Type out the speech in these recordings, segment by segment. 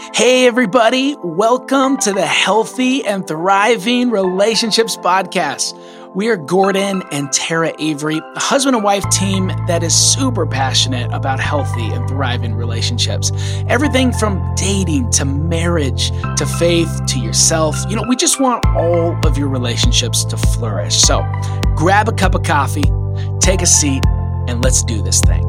Hey, everybody, welcome to the Healthy and Thriving Relationships Podcast. We are Gordon and Tarah Avery, a husband and wife team that is super passionate about healthy and thriving relationships. Everything from dating to marriage to faith to yourself. You know, we just want all of your relationships to flourish. So grab a cup of coffee, take a seat, and let's do this thing.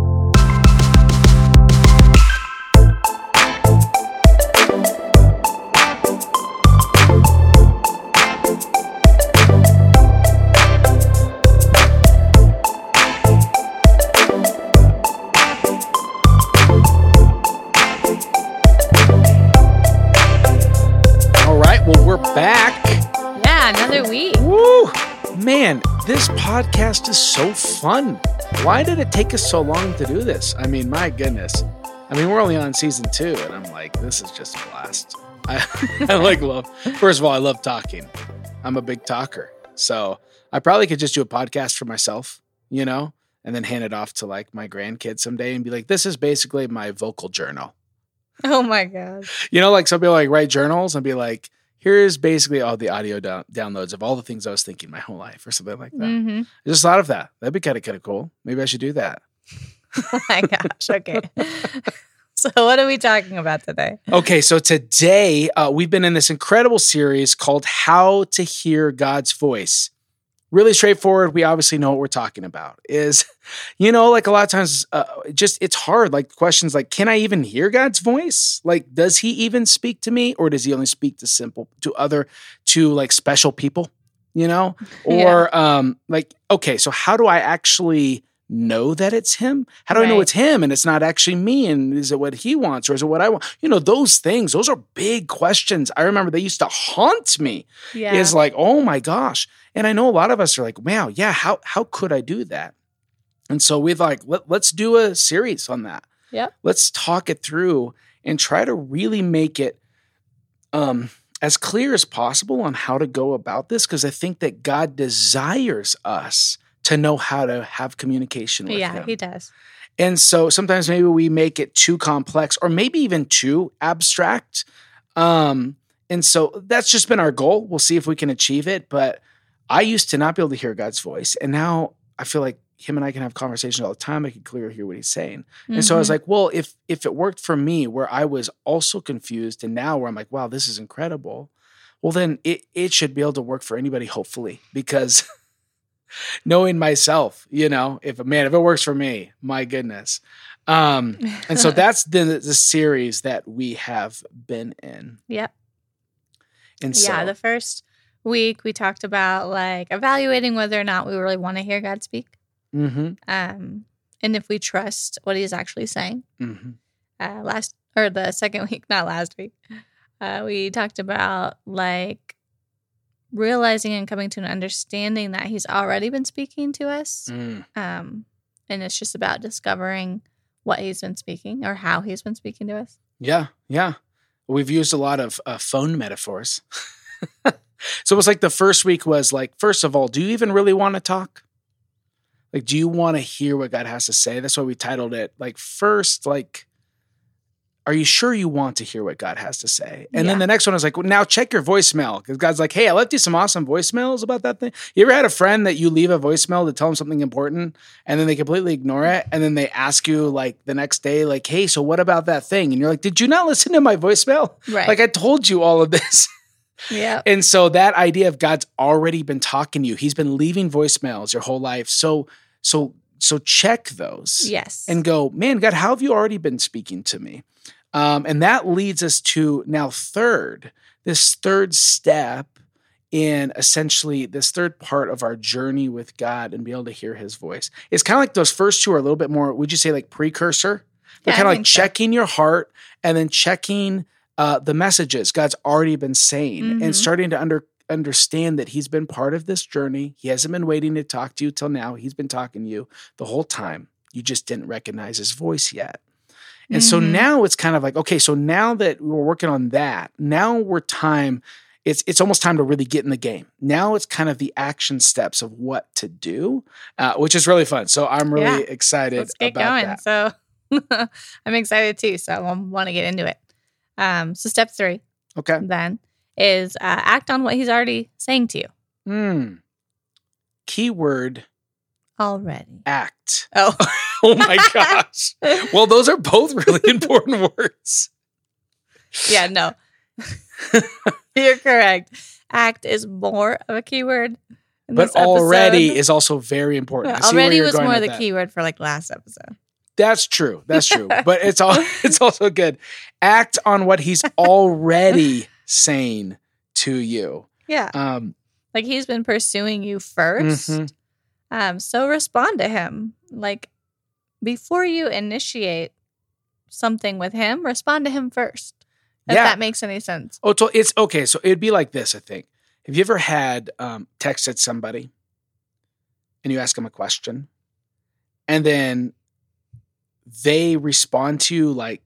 Man, this podcast is so fun. Why did it take us so long to do this? I mean, my goodness. I mean, we're only on season two, and I'm like, this is just a blast. I, I like love. First of all, I love talking. I'm a big talker, so I probably could just do a podcast for myself, you know, and then hand it off to like my grandkids someday and be like, this is basically my vocal journal. Oh my god. You know, like some people like write journals and be like, here's basically all the audio down- downloads of all the things I was thinking my whole life or something like that. hmm I just thought of that. That'd be kind of kind of cool. Maybe I should do that. Oh my gosh. Okay. so what are we talking about today? Okay, so today uh, we've been in this incredible series called How to Hear God's Voice. Really straightforward. We obviously know what we're talking about. Is you know, like a lot of times, uh, just it's hard. Like questions like, can I even hear God's voice? Like, does He even speak to me, or does He only speak to simple to other to like special people? You know, or um, like okay, so how do I actually know that it's Him? How do I know it's Him and it's not actually me? And is it what He wants, or is it what I want? You know, those things. Those are big questions. I remember they used to haunt me Yeah. is like, oh my gosh. And I know a lot of us are like, wow, yeah, how how could I do that? And so we've like, let, let's do a series on that. Yeah. Let's talk it through and try to really make it um as clear as possible on how to go about this because I think that God desires us to know how to have communication with yeah, him. he does. And so sometimes maybe we make it too complex or maybe even too abstract. Um, and so that's just been our goal. We'll see if we can achieve it. But I used to not be able to hear God's voice. And now I feel like him and I can have conversations all the time. I can clearly hear what he's saying. And so I was Mhm. like, well, if if it worked for me where I was also confused and now where I'm like, wow, this is incredible, well then it it should be able to work for anybody, hopefully, because knowing myself, you know, if a man, if it works for me, my goodness. Um, and so that's the the series that we have been in. Yep. And so yeah, the first week we talked about like evaluating whether or not we really want to hear God speak. Mhm, Um and if we trust what he's actually saying. mhm. Uh last or the second week, not last week. Uh we talked about like realizing and coming to an understanding that he's already been speaking to us. Mm, Um, and it's just about discovering what he's been speaking or how he's been speaking to us. Yeah, yeah. We've used a lot of uh, phone metaphors. so it was like the first week was like, first of all, do you even really want to talk? Like, do you want to hear what God has to say? That's why we titled it like first, like, are you sure you want to hear what God has to say? And then the next one was like, well, now check your voicemail. Because God's like, hey, I left you some awesome voicemails about that thing. You ever had a friend that you leave a voicemail to tell them something important and then they completely ignore it? And then they ask you like the next day, like, hey, so what about that thing? And you're like, did you not listen to my voicemail? Right. Like I told you all of this. yeah. And so that idea of God's already been talking to you. He's been leaving voicemails your whole life. So so so check those Yes. and go, man, God, how have you already been speaking to me? Um, and that leads us to now third, this third step in essentially this third part of our journey with God and be able to hear his voice. It's kind of like those first two are a little bit more, would you say like precursor? They're Yeah, kind of like think so. checking your heart and then checking uh, the messages God's already been saying Mhm. and starting to under understand that he's been part of this journey. He hasn't been waiting to talk to you till now. He's been talking to you the whole time. You just didn't recognize his voice yet. And so Mhm. now it's kind of like, okay, so now that we're working on that, now we're time, it's it's almost time to really get in the game. Now it's kind of the action steps of what to do, uh, which is really fun. So I'm really Yeah. excited Let's get about going. that. So I'm excited too. So I want to get into it. Um, so step three Okay. then is uh, act on what he's already saying to you Hmm. Keyword already. act. Oh, Oh my gosh. Well, those are both really important words. yeah, no. You're correct. Act is more of a keyword. But this episode. already is also very important. Where already was more the that. keyword for like last episode. That's true. That's true. but it's all it's also good. Act on what he's already saying to you. Yeah, Um like he's been pursuing you 1st mhm. Um, so respond to him. Like before you initiate something with him, respond to him first. If Yeah. that makes any sense. Oh, so it's okay. So it'd be like this, I think. Have you ever had um, texted somebody and you ask them a question and then they respond to you like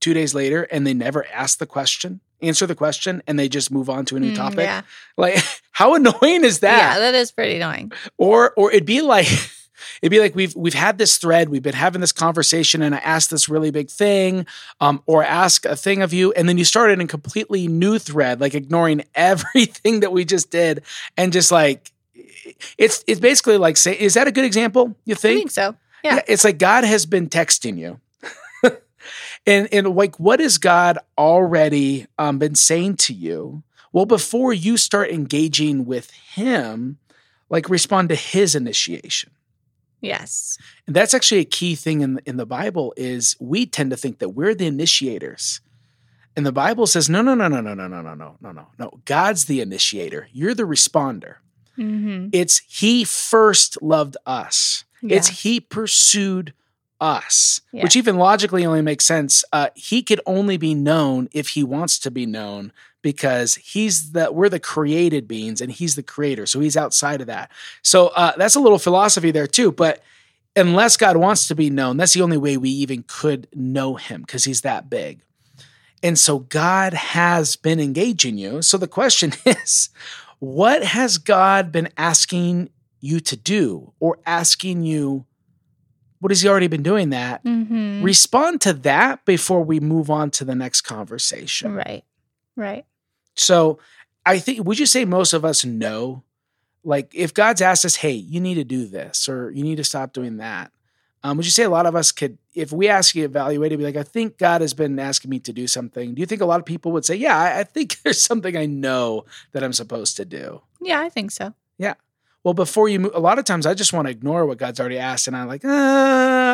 two days later and they never ask the question, answer the question, and they just move on to a new Mm, topic? Yeah, Like, how annoying is that? yeah, that is pretty annoying. or or it'd be like it'd be like we've we've had this thread we've been having this conversation and i asked this really big thing um, or ask a thing of you and then you started in a completely new thread like ignoring everything that we just did and just like it's it's basically like say is that a good example you think? I think so. Yeah. it's like god has been texting you and and like what has god already um, been saying to you well before you start engaging with him like respond to his initiation Yes. and that's actually a key thing in in the bible is we tend to think that we're the initiators and the bible says no no no no no no no no no no no no god's the initiator you're the responder Mm-hmm. it's he first loved us Yeah. it's he pursued us, Yeah. which even logically only makes sense. Uh, he could only be known if he wants to be known because he's the we're the created beings and he's the creator, so he's outside of that. So uh, that's a little philosophy there too. But unless God wants to be known, that's the only way we even could know him because he's that big. And so God has been engaging you. So the question is, what has God been asking you to do or asking you? What has he already been doing that? Mm-hmm. Respond to that before we move on to the next conversation. Right. Right. So I think, would you say most of us know? Like, if God's asked us, hey, you need to do this or you need to stop doing that, um, would you say a lot of us could, if we ask you evaluate it, be like, I think God has been asking me to do something. Do you think a lot of people would say, yeah, I, I think there's something I know that I'm supposed to do? Yeah, I think so. Yeah. Well, before you move, a lot of times I just want to ignore what God's already asked, and I'm like, uh,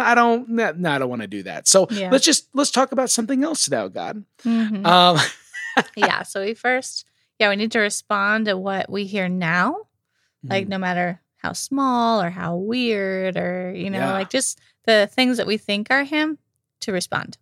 I don't, no, I don't want to do that. So Yeah. let's just let's talk about something else now, God. Mhm. Um, yeah. So we first, yeah, we need to respond to what we hear now, like Mm-hmm. no matter how small or how weird or, you know, Yeah. like just the things that we think are him to respond.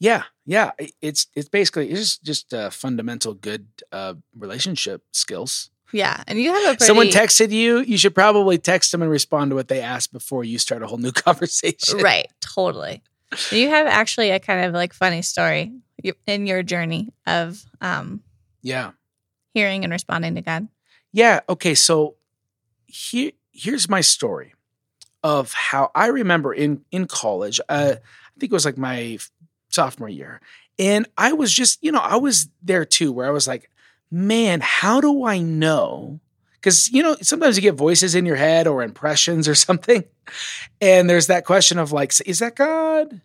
yeah, yeah, it's it's basically it's just just uh, fundamental good uh, relationship skills. Yeah. And you have a pretty, Someone texted you, you should probably text them and respond to what they asked before you start a whole new conversation. right. Totally. You have actually a kind of like funny story in your journey of um, Yeah. hearing and responding to God. Yeah. Okay. So here, here's my story of how I remember in in college. Uh, I think it was like my sophomore year, and I was just, you know, I was there too, where I was like, man, how do I know? Because you know, sometimes you get voices in your head or impressions or something, and there's that question of like, is that God,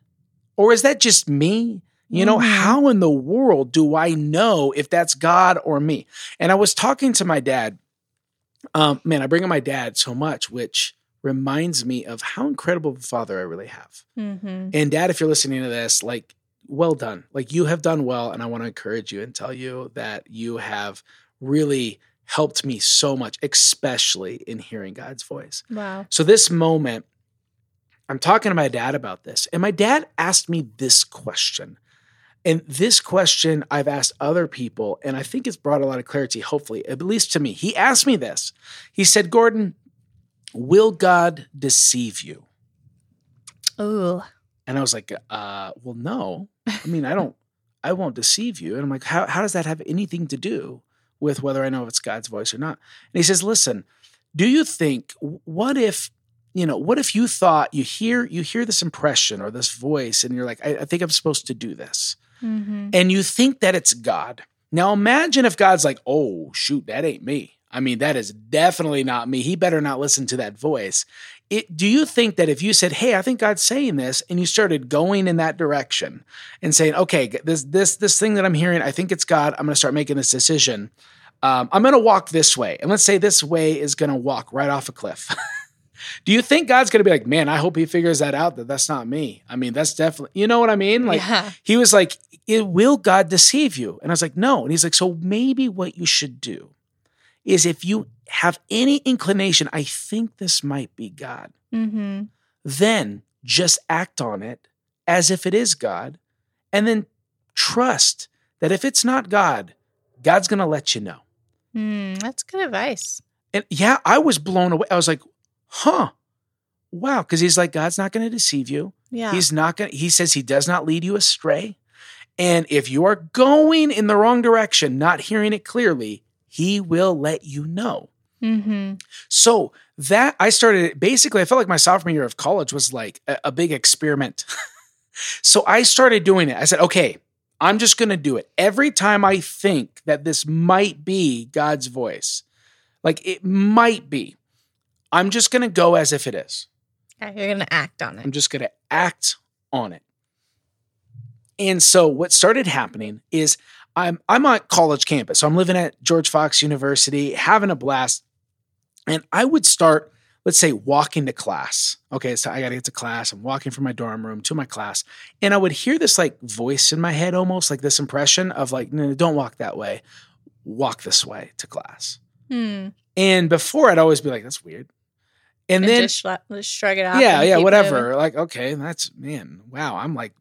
or is that just me? You know, Mhm. how in the world do I know if that's God or me? And I was talking to my dad. Um, man, I bring up my dad so much, which reminds me of how incredible of a father I really have. Mm-hmm. And dad, if you're listening to this, like, well done. Like, you have done well. And I want to encourage you and tell you that you have really helped me so much, especially in hearing God's voice. Wow. So, this moment, I'm talking to my dad about this, and my dad asked me this question. And this question I've asked other people, and I think it's brought a lot of clarity, hopefully, at least to me. He asked me this. He said, Gordon, will God deceive you? Ooh. And I was like, uh, well, no. I mean, I don't, I won't deceive you. And I'm like, how, how does that have anything to do with whether I know if it's God's voice or not? And he says, listen, do you think, what if, you know, what if you thought you hear, you hear this impression or this voice and you're like, I, I think I'm supposed to do this. Mm-hmm. and you think that it's God. Now imagine if God's like, oh, shoot, that ain't me. I mean, that is definitely not me. He better not listen to that voice. It, do you think that if you said, "Hey, I think God's saying this," and you started going in that direction and saying, "Okay, this this this thing that I'm hearing, I think it's God. I'm going to start making this decision. Um, I'm going to walk this way, and let's say this way is going to walk right off a cliff." do you think God's going to be like, "Man, I hope he figures that out that that's not me"? I mean, that's definitely, you know what I mean? Like, yeah. he was like, it, Will God deceive you? And I was like, No. And he's like, So maybe what you should do is if you have any inclination, I think this might be God, Mm-hmm. then just act on it as if it is God. And then trust that if it's not God, God's going to let you know. Mm, that's good advice. And yeah, I was blown away. I was like, Huh. Wow. Cause he's like, God's not going to deceive you. Yeah. He's not going to, he says he does not lead you astray. And if you are going in the wrong direction, not hearing it clearly, he will let you know. Mm-hmm. So that I started basically, I felt like my sophomore year of college was like a, a big experiment. so I started doing it. I said, okay, I'm just going to do it. Every time I think that this might be God's voice, like it might be, I'm just going to go as if it is. Yeah, you're gonna act on it. I'm just going to act on it. And so what started happening is I'm I'm on college campus. So I'm living at George Fox University, having a blast. And I would start, let's say, walking to class. Okay, so I got to get to class. I'm walking from my dorm room to my class. And I would hear this like voice in my head almost like this impression of like, no, don't walk that way. Walk this way to class. Hmm. And before I'd always be like, that's weird. And And then just, shrug- just shrug it off. yeah, yeah, whatever. Like, okay, that's man, wow. I'm like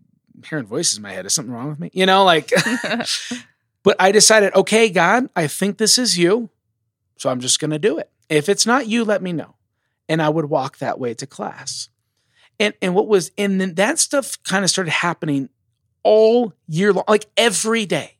hearing voices in my head. Is something wrong with me? You know, like. but I decided, okay, God, I think this is you, so I'm just going to do it. If it's not you, let me know, and I would walk that way to class. And and what was and then that stuff kind of started happening all year long, like every day.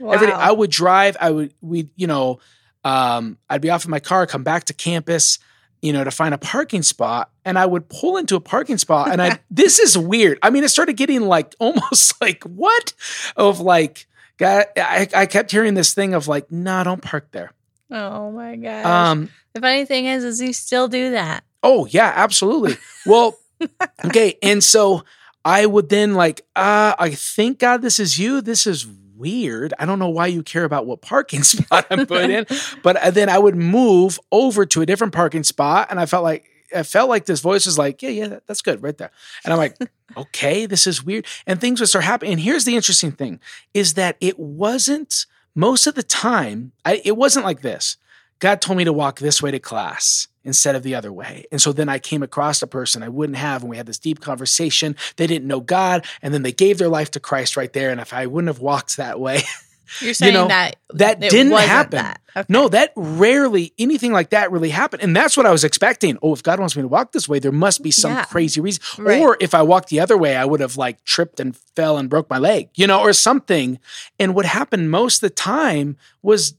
Every day I would drive, I would we you know, um, I'd be off in my car, come back to campus, you know, to find a parking spot, and I would pull into a parking spot, and I this is weird. I mean, it started getting like almost like what of like. God, I, I kept hearing this thing of like, nah, don't park there. Oh my gosh. Um, the funny thing is, is you still do that. oh yeah, absolutely. Well, okay, and so I would then like, uh, I think God, this is you. This is weird. I don't know why you care about what parking spot I'm put in, but uh, then I would move over to a different parking spot, and I felt like I felt like this voice was like, yeah, yeah, that's good right there, and I'm like, okay, this is weird, and things would start happening. And here's the interesting thing: is that it wasn't most of the time. I, it wasn't like this. God told me to walk this way to class instead of the other way. And so then I came across a person I wouldn't have, and we had this deep conversation. They didn't know God, and then they gave their life to Christ right there. And if I wouldn't have walked that way, You're saying know, that that didn't happen. that. Okay. no, that rarely anything like that really happened. And that's what I was expecting. Oh, if God wants me to walk this way, there must be some Yeah. crazy reason. Right. Or if I walked the other way, I would have like tripped and fell and broke my leg, you know, or something. And what happened most of the time was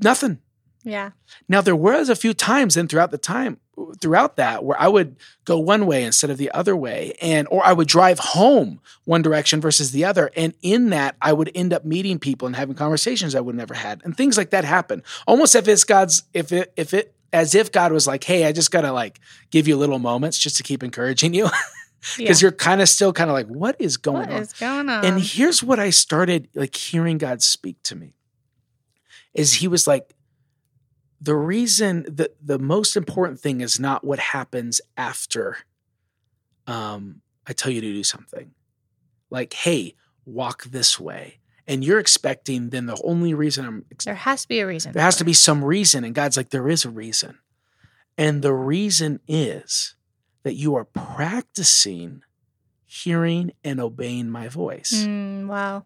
nothing. Yeah. Now there was a few times then throughout the time throughout that where I would go one way instead of the other way and or I would drive home one direction versus the other. And in that I would end up meeting people and having conversations I would never had. And things like that happen. Almost if it's God's if it if it as if God was like hey I just got to like give you little moments just to keep encouraging you. Because Yeah. you're kind of still kind of like what is going What on? is going on? and here's what I started like hearing God speak to me is he was like the reason that the most important thing is not what happens after um I tell you to do something. Like, hey, walk this way. And you're expecting then the only reason I'm ex- there has to be a reason. there has to be some reason. And God's like, there is a reason. And the reason is that you are practicing hearing and obeying my voice. Mm, wow.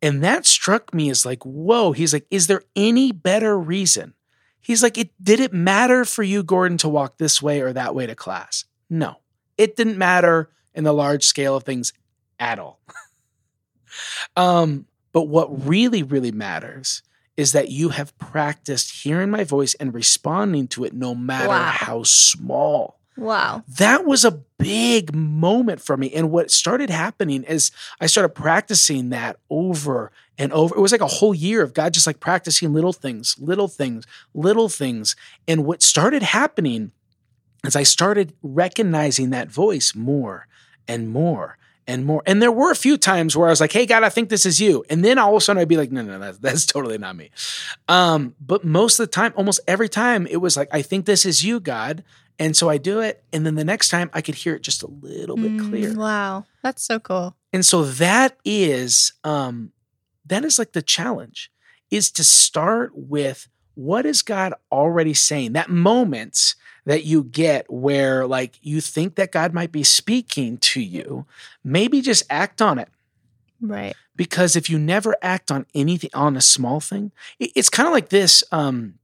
And that struck me as like, whoa. He's like, is there any better reason? He's like, it did it matter for you, Gordon, to walk this way or that way to class? No, it didn't matter in the large scale of things at all. um, but what really, really matters is that you have practiced hearing my voice and responding to it no matter Wow. how small Wow. That was a big moment for me. And what started happening is I started practicing that over and over. It was like a whole year of God just like practicing little things, little things, little things. And what started happening is I started recognizing that voice more and more and more. And there were a few times where I was like, "Hey, God, I think this is you," and then all of a sudden I'd be like, "No, no, that's, that's totally not me." Um, but most of the time, almost every time, it was like, "I think this is you, God," and so I do it, and then the next time I could hear it just a little bit Mm, clearer. Wow. That's so cool. And so that is um, that is like the challenge is to start with what is God already saying? That moment that you get where like you think that God might be speaking to you, maybe just act on it. Right. Because if you never act on anything on a small thing, it- it's kind of like this. Um,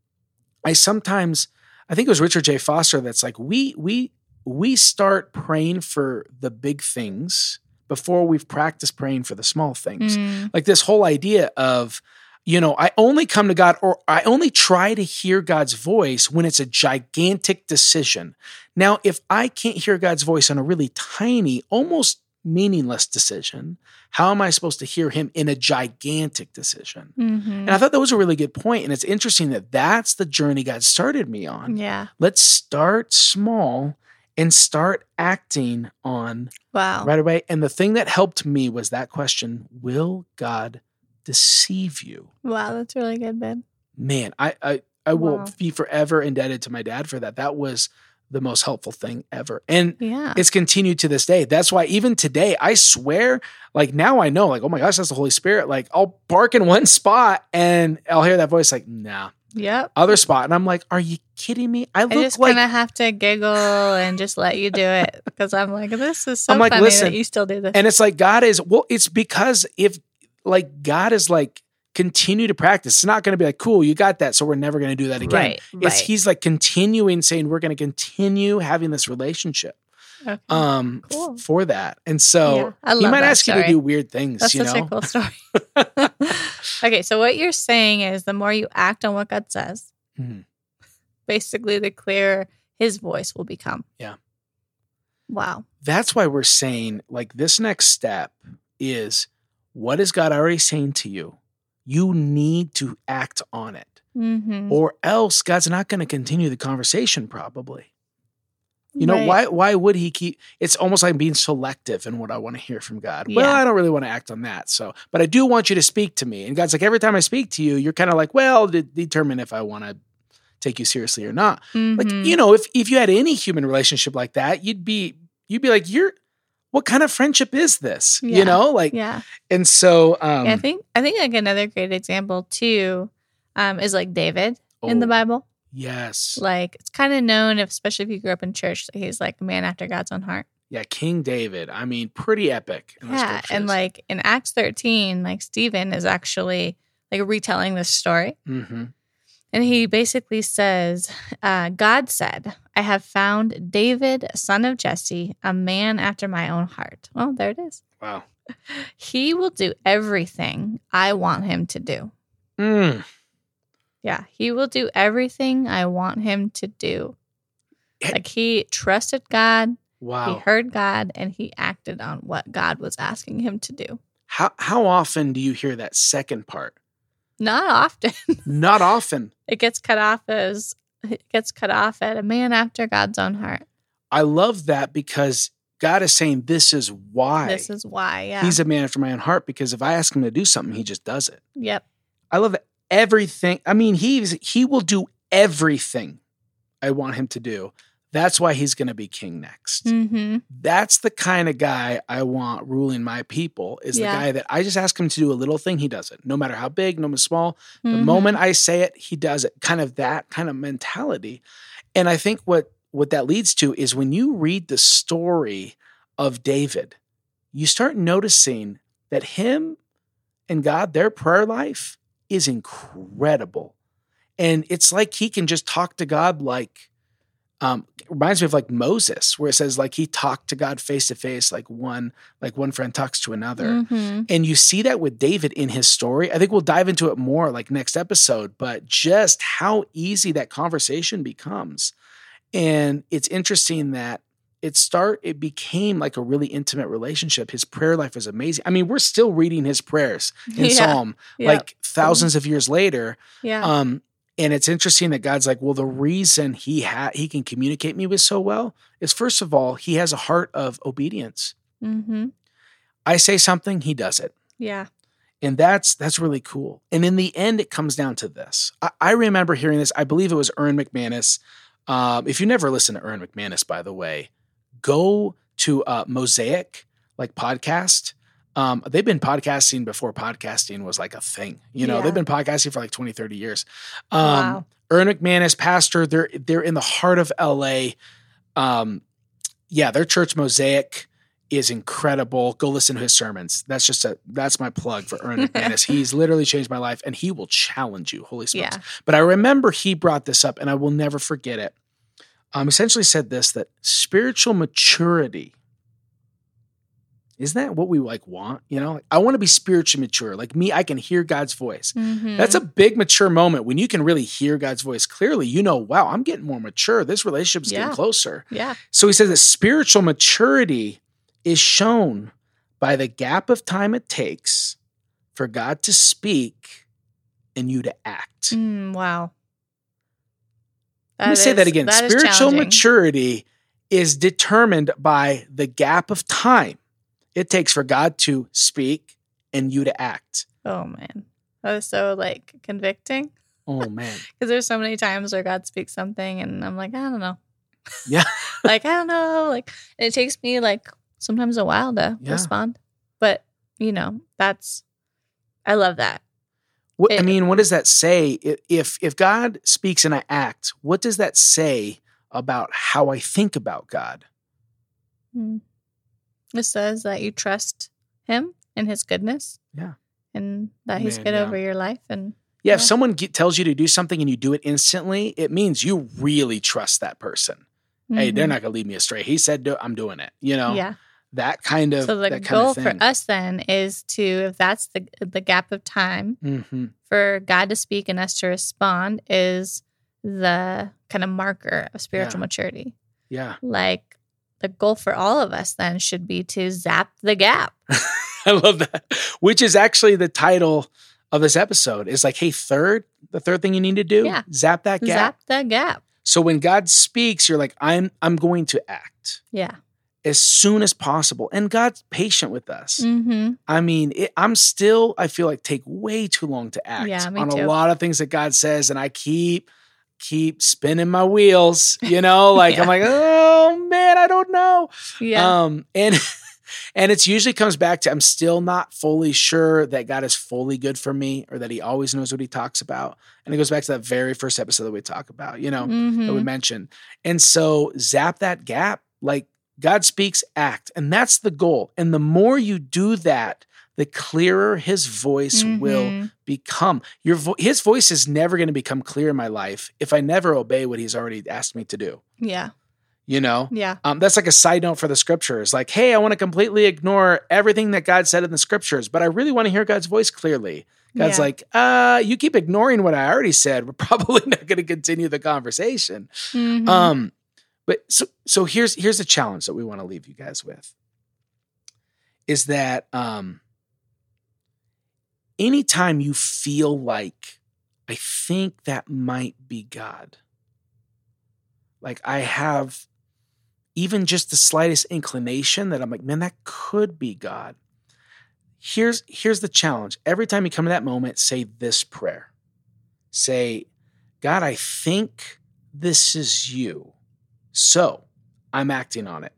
I sometimes I think it was Richard J. Foster that's like we we we start praying for the big things before we've practiced praying for the small things. Mm, Like this whole idea of, you know, I only come to God or I only try to hear God's voice when it's a gigantic decision. Now, if I can't hear God's voice on a really tiny, almost meaningless decision, how am I supposed to hear him in a gigantic decision? mhm. And I thought that was a really good point. And it's interesting that that's the journey God started me on. Yeah. Let's start small and start acting on Wow. right away. And the thing that helped me was that question Will God deceive you? Wow. That's really good, babe. Man, I, I, I will Wow. be forever indebted to my dad for that. That was the most helpful thing ever. And Yeah. it's continued to this day. That's why even today, I swear, like now I know, like, oh my gosh, that's the Holy Spirit. Like I'll bark in one spot and I'll hear that voice like, nah, Yep. other spot. And I'm like, are you kidding me? I look just like of have to giggle and just let you do it because I'm like, this is so I'm like, funny listen, that you still do this. And it's like God is well, it's because if like God is like continue to practice, it's not going to be like cool, you got that, so we're never going to do that again. Right. It's right. He's like continuing saying we're going to continue having this relationship Okay. um f- for that. And so Yeah, he might ask you to do weird things, That's you such know. a cool story. okay, so what you're saying is the more you act on what God says, Mhm. Basically the clearer his voice will become. Yeah. Wow. That's why we're saying like this next step is what is God already saying to you? You need to act on it. Mm-hmm. Or else God's not going to continue the conversation probably. You know, why why would he keep it's almost like being selective in what I want to hear from God. Well, I don't really want to act on that. So, but I do want you to speak to me. And God's like every time I speak to you, you're kind of like, well, de- determine if I want to take you seriously or not. Like, Mhm. you know, if if you had any human relationship like that, you'd be you'd be like, you're what kind of friendship is this? Yeah. You know, like yeah. and so um yeah, I think I think like another great example too um, is like David in the oh, Bible. Yes. Like it's kind of known, if, especially if you grew up in church, that he's like a man after God's own heart. Yeah, King David. I mean, pretty epic. in the Yeah, and like in Acts 13, like Stephen is actually like retelling this story. Mhm. And he basically says, uh, God said, I have found David, son of Jesse, a man after my own heart. Well, there it is. Wow. He will do everything I want him to do. Mm. Yeah, he will do everything I want him to do. Like he trusted God, Wow. he heard God, and he acted on what God was asking him to do. How how often do you hear that second part? Not often. Not often. it gets cut off as it gets cut off at a man after God's own heart. I love that because God is saying this is why This is why, yeah. he's a man after my own heart. Because if I ask him to do something, he just does it. yep. I love everything. I mean, he's he will do everything I want him to do. That's why he's going to be king next. Mm-hmm. That's the kind of guy I want ruling my people. Is Yeah. the guy that I just ask him to do a little thing, he does it. No matter how big, no matter small. The Mm-hmm. moment I say it, he does it. Kind of that kind of mentality. And I think what what that leads to is when you read the story of David, you start noticing that him and God, their prayer life is incredible. And it's like he can just talk to God like um reminds me of like Moses, where it says like he talked to God face to face, like one, like one friend talks to another. hmm And you see that with David in his story. I think we'll dive into it more like next episode, but just how easy that conversation becomes. And it's interesting that it start it became like a really intimate relationship. His prayer life is amazing. I mean, we're still reading his prayers in Yeah. Psalm Yep. like thousands of years later. yeah. Um, and it's interesting that God's like, well, the reason he had he can communicate me with so well is first of all, he has a heart of obedience. mm-hmm. I say something, he does it. Yeah. And that's that's really cool. And in the end, it comes down to this. I, I remember hearing this. I believe it was Erwin McManus. Um, if you never listen to Erwin McManus, by the way, go to uh, Mosaic like podcast. Um, they've been podcasting before podcasting was like a thing. You know, Yeah. they've been podcasting for like 20, 30 years. Um, wow. Erwin McManus, pastor, they're they're in the heart of LA. Um, yeah, their church Mosaic is incredible. Go listen to his sermons. That's just a that's my plug for Erwin McManus. He's literally changed my life, and he will challenge you. Holy smokes! Yeah. But I remember he brought this up, and I will never forget it. Um, essentially said this that spiritual maturity isn't that what we like want? You know, I want to be spiritually mature. Like me, I can hear God's voice. Mhm. That's a big mature moment when you can really hear God's voice clearly. You know, wow, I'm getting more mature. This relationship's Yeah. getting closer. yeah. So he says that spiritual maturity is shown by the gap of time it takes for God to speak and you to act. Mm, wow. Let me say that again. that is spiritual maturity is determined by the gap of time it takes for God to speak and you to act. Oh man, That was so like convicting Oh man. because there's so many times where God speaks something and I'm like, I don't know. Yeah. like I don't know. Like it takes me like sometimes a while to Yeah. respond, but you know that's I love that. What, I mean, what does that say? If if God speaks and I act, what does that say about how I think about God? Mm. It says that you trust Him and His goodness. Yeah. and that He's Man, good yeah. over your life and Yeah, if someone ge- tells you to do something and you do it instantly, it means you really trust that person. Hey, they're Mhm. not gonna lead me astray. He said, do, "I'm doing it." You know, yeah. that kind of So the that kind goal of for us then is to, if that's the the gap of time hmm for God to speak and us to respond, is the kind of marker of spiritual Yeah. maturity. Yeah, Like the goal for all of us then should be to zap the gap. I love that. Which is actually the title of this episode. Is like, hey, third, the third thing you need to do, Yeah. zap that gap. Zap the gap. So when God speaks, you're like, I'm I'm going to act Yeah. as soon as possible. And God's patient with us. Mm-hmm. I mean, it, I'm still, I feel like take way too long to act Yeah, on too. a lot of things that God says. And I keep, keep spinning my wheels, you know, like Yeah. I'm like, oh man, I don't know. Yeah. Um, and, and it's usually comes back to, I'm still not fully sure that God is fully good for me or that he always knows what he talks about. And it goes back to that very first episode that we talk about, you know, that we Mhm. mentioned. And so zap that gap, like God speaks, act. And that's the goal. And the more you do that, the clearer his voice will Mhm. become. Your vo- his voice is never going to become clear in my life if I never obey what he's already asked me to do. Yeah. You know? Yeah. Um, that's like a side note for the scriptures. Like, hey, I want to completely ignore everything that God said in the scriptures, but I really want to hear God's voice clearly. God's Yeah. like, uh, you keep ignoring what I already said. We're probably not going to continue the conversation. Mhm. Um, but so so here's here's a challenge that we want to leave you guys with. Is that um anytime you feel like I think that might be God. Like I have even just the slightest inclination that I'm like, man, that could be God. Here's here's the challenge. Every time you come to that moment, say this prayer. Say, God, I think this is you. So I'm acting on it.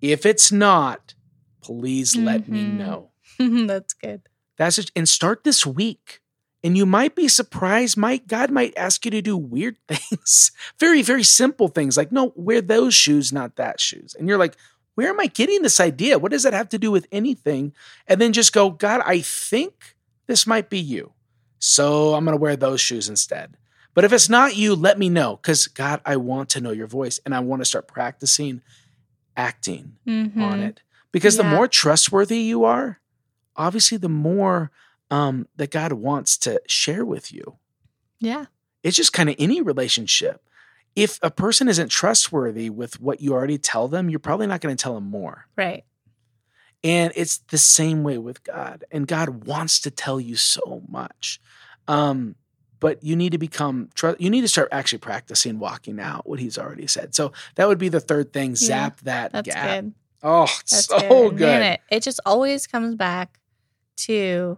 If it's not, please let me Mhm. know. That's good. That's it. And start this week. And you might be surprised. Might God might ask you to do weird things, very, very simple things like, no, wear those shoes, not that shoes. And you're like, where am I getting this idea? What does that have to do with anything? And then just go, God, I think this might be you. So I'm going to wear those shoes instead. But if it's not you, let me know because God, I want to know your voice and I want to start practicing acting on Mhm. it. Because the more trustworthy you are, obviously, the more um, that God wants to share with you. Yeah. It's just kind of any relationship. if a person isn't trustworthy with what you already tell them, you're probably not going to tell them more. Right. And it's the same way with God. And God wants to tell you so much. Um, but you need to become you need to start actually practicing walking out what he's already said. So that would be the third thing. Zap Yeah, that That's gap. good. Oh, That's so good. good. Man, it, it just always comes back to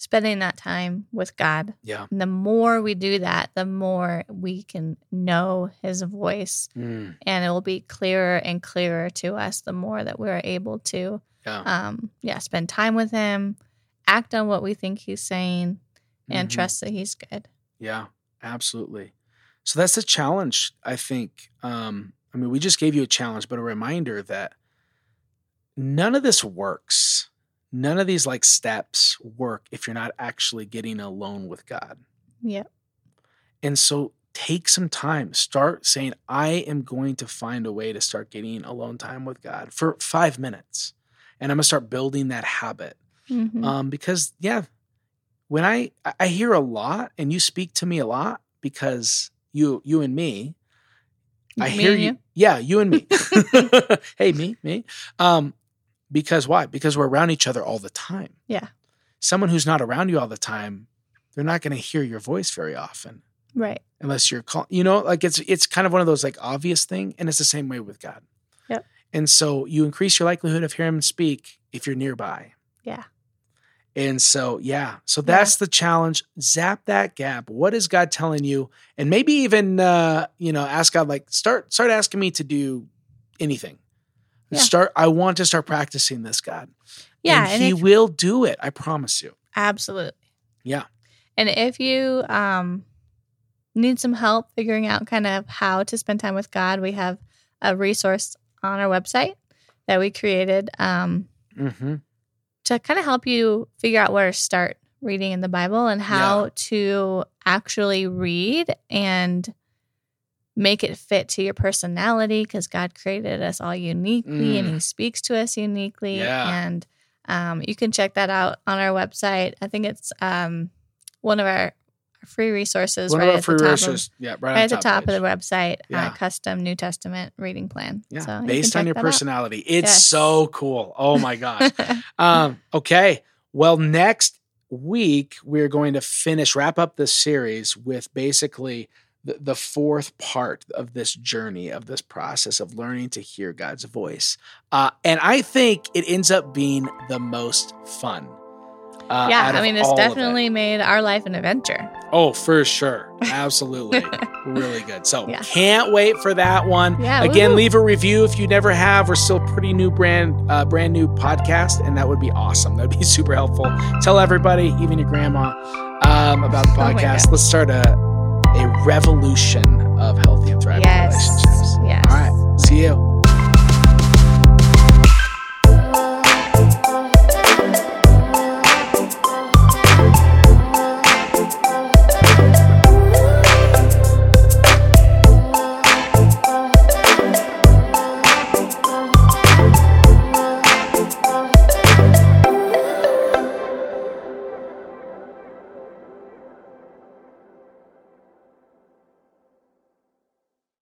spending that time with God. Yeah. And the more we do that, the more we can know his voice Mm, and it will be clearer and clearer to us the more that we're able to yeah. um yeah, spend time with him, act on what we think he's saying and Mhm. trust that he's good. Yeah, absolutely. So that's the challenge, I think. Um, I mean, we just gave you a challenge, but a reminder that none of this works. None of these like steps work if you're not actually getting alone with God. Yeah. And so take some time. Start saying, I am going to find a way to start getting alone time with God for five minutes. And I'm going to start building that habit. Mhm. Um, because yeah, when I I hear a lot and you speak to me a lot because you you and me, I hear and you. Yeah, you and me. hey, me, me. Um, because why? Because we're around each other all the time. Yeah. Someone who's not around you all the time, they're not going to hear your voice very often Right. unless you're call you know like it's it's kind of one of those like obvious thing and it's the same way with god Yep. and so you increase your likelihood of hearing him speak if you're nearby Yeah. and so yeah so that's the challenge zap that gap what is god telling you and maybe even uh you know ask god like start start asking me to do anything Yeah. start i want to start practicing this god Yeah. and, and he if- will do it i promise you Absolutely. Yeah. And if you um, need some help figuring out kind of how to spend time with God, we have a resource on our website that we created um, mm-hmm. to kind of help you figure out where to start reading in the Bible and how Yeah. to actually read and make it fit to your personality because God created us all uniquely and Mm. He speaks to us uniquely. Yeah. And um, you can check that out on our website. I think it's um, one of our free resources one right of at free the top, resources yeah right, of, right at the top page. of the website. Yeah. Uh, custom New Testament reading plan. Yeah, So based can on your that out. personality. It's Yes. so cool. Oh my gosh. um, okay. Well, next week we're going to finish wrap up this series with basically the, the fourth part of this journey of this process of learning to hear God's voice. Uh, and I think it ends up being the most fun. Uh, yeah, I mean, it's it. definitely made our life an adventure. Oh, for sure. Absolutely. really good. So Yeah. can't wait for that one. Yeah, Again, woo. leave a review if you never have. We're still pretty new brand, uh, brand new podcast, and that would be awesome. That'd be super helpful. Tell everybody, even your grandma, um, about the Oh podcast. God. Let's start a a revolution of healthy and thriving yes. relationships. Yes. All right. See you.